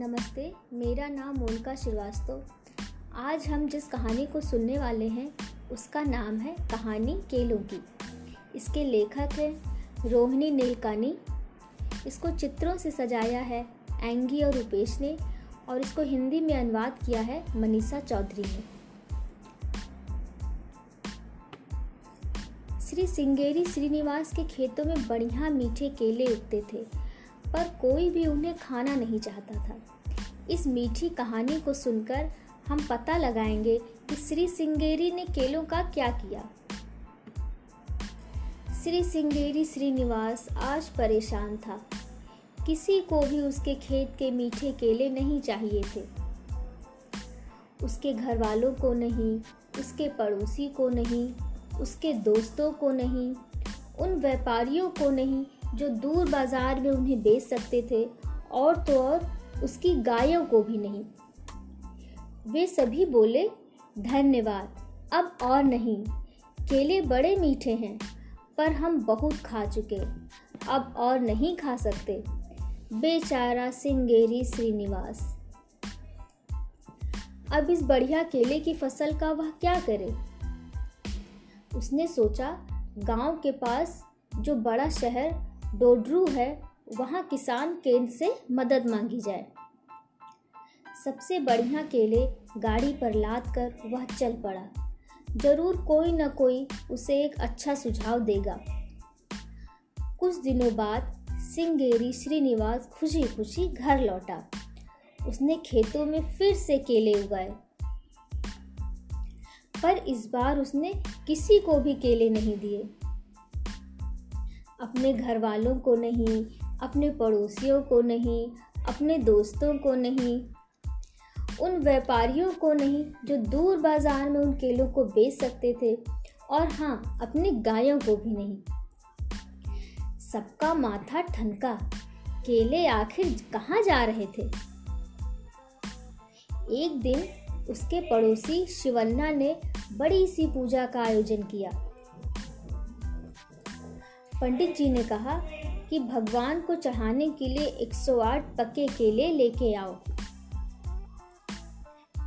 नमस्ते, मेरा नाम मोनिका श्रीवास्तव। आज हम जिस कहानी को सुनने वाले हैं, उसका नाम है कहानी केलों की इसके लेखक हैं रोहिणी नीलकानी। इसको चित्रों से सजाया है एँगी और रुपेश ने, और इसको हिंदी में अनुवाद किया है मनीषा चौधरी ने। श्री सिंगेरी श्रीनिवास के खेतों में बढ़िया मीठे केले उगते थे। पर कोई भी उन्हें खाना नहीं चाहता था। इस मीठी कहानी को सुनकर हम पता लगाएँगे कि श्री सिंगेरी ने केलों का क्या किया। श्री सिंगेरी श्रीनिवास आज परेशान था। किसी को भी उसके खेत के मीठे केले नहीं चाहिए थे। उसके घर वालों को नहीं, उसके पड़ोसी को नहीं, उसके दोस्तों को नहीं, उन व्यापारियों को नहीं जो दूर बाज़ार में उन्हें बेच सकते थे, और तो और उसकी गायों को भी नहीं। वे सभी बोले, धन्यवाद, अब और नहीं, केले बड़े मीठे हैं, पर हम बहुत खा चुके, अब और नहीं खा सकते। बेचारा सिंगेरी श्रीनिवास। अब इस बढ़िया केले की फ़सल का वह क्या करे? उसने सोचा, गाँव के पास जो बड़ा शहर डोडरू है, वहाँ किसान केंद्र से मदद मांगी जाए। सबसे बढ़िया केले गाड़ी पर लाद कर वह चल पड़ा। ज़रूर कोई न कोई उसे एक अच्छा सुझाव देगा। कुछ दिनों बाद सिंगेरी श्रीनिवास खुशी खुशी घर लौटा। उसने खेतों में फिर से केले उगाए। पर इस बार उसने किसी को भी केले नहीं दिए। अपने घर वालों को नहीं, अपने पड़ोसियों को नहीं, अपने दोस्तों को नहीं, उन व्यापारियों को नहीं जो दूर बाज़ार में उन केलों को बेच सकते थे और हाँ अपनी गायों को भी नहीं। सबका माथा ठनका, केले आखिर कहाँ जा रहे थे? एक दिन उसके पड़ोसी शिवन्ना ने बड़ी सी पूजा का आयोजन किया। पंडित जी ने कहा कि भगवान को चढ़ाने के लिए 108 पके केले लेके आओ।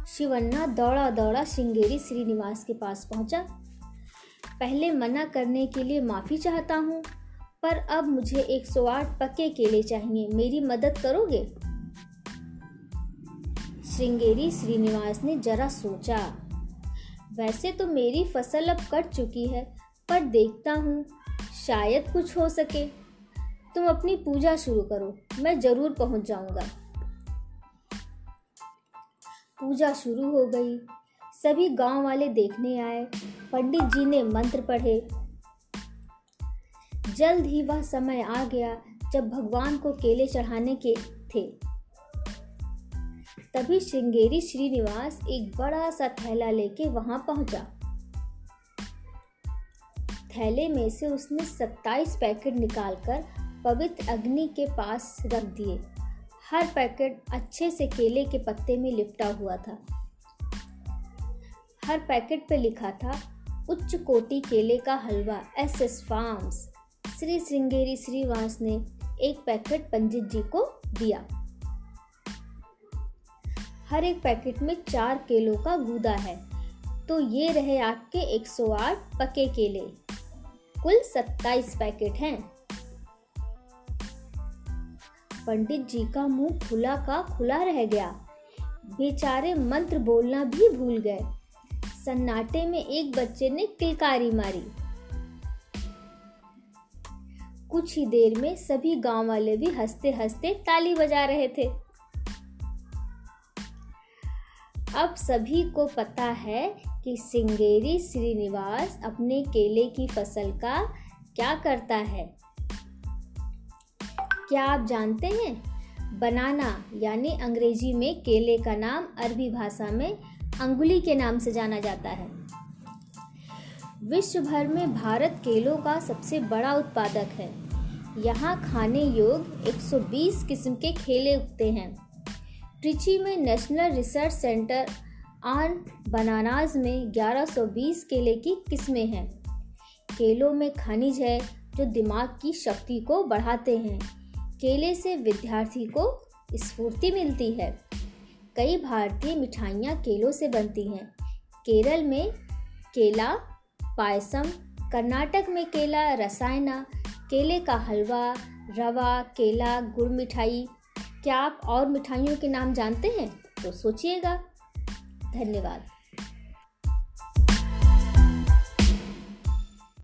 शिवन्ना दौड़ा दौड़ा श्रृंगेरी श्रीनिवास के पास पहुँचा। पहले मना करने के लिए माफ़ी चाहता हूँ, पर अब मुझे 108 पके केले चाहिए, मेरी मदद करोगे? श्रृंगेरी श्रीनिवास ने जरा सोचा। वैसे तो मेरी फ़सल अब कट चुकी है, पर देखता हूँ शायद कुछ हो सके। तुम अपनी पूजा शुरू करो, मैं ज़रूर पहुँच जाऊँगा। पूजा शुरू हो गई। सभी गाँव वाले देखने आए। पंडित जी ने मंत्र पढ़े। जल्द ही वह समय आ गया जब भगवान को केले चढ़ाने के थे। तभी श्रृंगेरी श्रीनिवास एक बड़ा सा थैला लेके वहाँ पहुँचा। थैले में से उसने सत्ताईस पैकेट निकालकर पवित्र अग्नि के पास रख दिए। हर पैकेट अच्छे से केले के पत्ते में लिपटा हुआ था। हर पैकेट पर लिखा था, उच्च कोटि केले का हलवा, S S farms. Shri Sringeri Shrivas ने एक पैकेट पंडित जी को दिया। हर एक पैकेट में चार केलों का गूदा है। तो ये रहे आपके 108 पके केले। कुल 27 पैकेट हैं। पंडित जी का मुँह खुला का खुला रह गया। बेचारे मंत्र बोलना भी भूल गए। सन्नाटे में एक बच्चे ने किलकारी मारी। कुछ ही देर में सभी गाँव वाले भी हँसते हँसते ताली बजा रहे थे। अब सभी को पता है कि सिंगेरी श्रीनिवास अपने केले की फ़सल का क्या करता है? क्या आप जानते हैं? बनाना, यानी अंग्रेज़ी में केले का नाम अरबी भाषा में अंगुली के नाम से जाना जाता है। विश्व भर में भारत केलों का सबसे बड़ा उत्पादक है। यहाँ खाने योग 120 किस्म के खेले उगते हैं। ट्रिची में national research centre on bananas में 1120 केले की किस्में हैं। केलों में खनिज है जो दिमाग की शक्ति को बढ़ाते हैं। केले से विद्यार्थी को स्फूर्ति मिलती है। कई भारतीय मिठाइयाँ केलों से बनती हैं। केरल में केला, पायसम, कर्नाटक में केला रसायना, केले का हलवा, रवा, केला, गुड़ मिठाई। क्या आप और मिठाइयों के नाम जानते हैं? तो सोचिएगा। धन्यवाद।